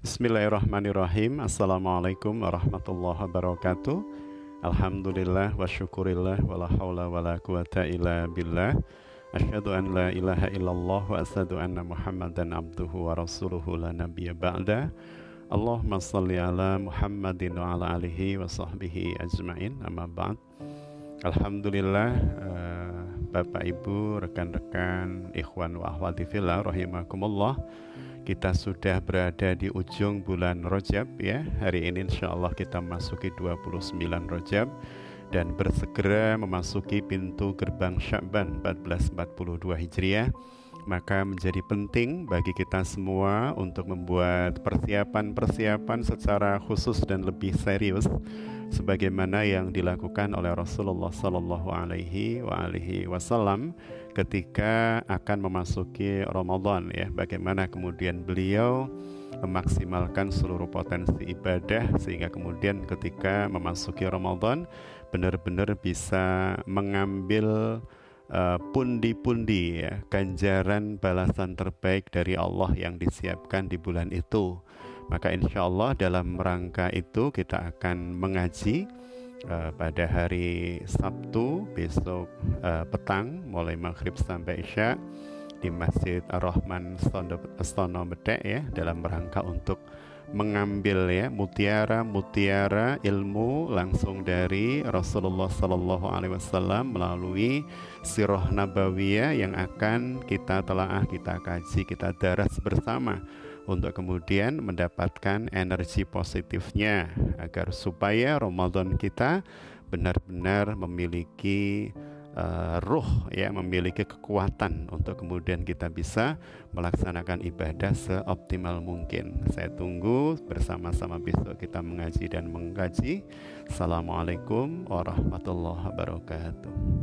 Bismillahirrahmanirrahim. Assalamualaikum warahmatullahi wabarakatuh. Alhamdulillah wa syukurillah wa la hawla wa la quwata illa billah. Asyhadu an la ilaha illallah wa asyhadu anna muhammadan abduhu wa rasuluhu la nabiyya ba'da. Allahumma salli ala muhammadin wa ala alihi wa sahbihi ajma'in. Amma ba'd. Alhamdulillah uh, Bapak Ibu, rekan-rekan, ikhwan wa ahwati fillah rahimakumullah kita sudah berada di ujung bulan Rojab ya. Hari ini insya Allah kita masuki 29 Rojab Dan bersegera memasuki pintu gerbang Syakban 1442 Hijriah maka menjadi penting bagi kita semua untuk membuat persiapan-persiapan secara khusus dan lebih serius sebagaimana yang dilakukan oleh Rasulullah Sallallahu Alaihi Wasallam ketika akan memasuki Ramadan ya. Bagaimana kemudian beliau memaksimalkan seluruh potensi ibadah sehingga kemudian ketika memasuki Ramadan benar-benar bisa mengambil pundi-pundi uh, ya ganjaran balasan terbaik dari Allah yang disiapkan di bulan itu. Maka insya Allah dalam rangka itu kita akan mengaji uh, pada hari Sabtu besok uh, petang mulai maghrib sampai isya di Masjid Ar-Rahman Stono Bedek ya dalam rangka untuk mengambil ya mutiara-mutiara ilmu langsung dari Rasulullah Sallallahu Alaihi Wasallam melalui sirah nabawiyah yang akan kita telaah, kita kaji, kita daras bersama untuk kemudian mendapatkan energi positifnya agar supaya Ramadan kita benar-benar memiliki uh, ruh ya memiliki kekuatan untuk kemudian kita bisa melaksanakan ibadah seoptimal mungkin. Saya tunggu bersama-sama besok kita mengaji dan mengkaji. Assalamualaikum warahmatullahi wabarakatuh.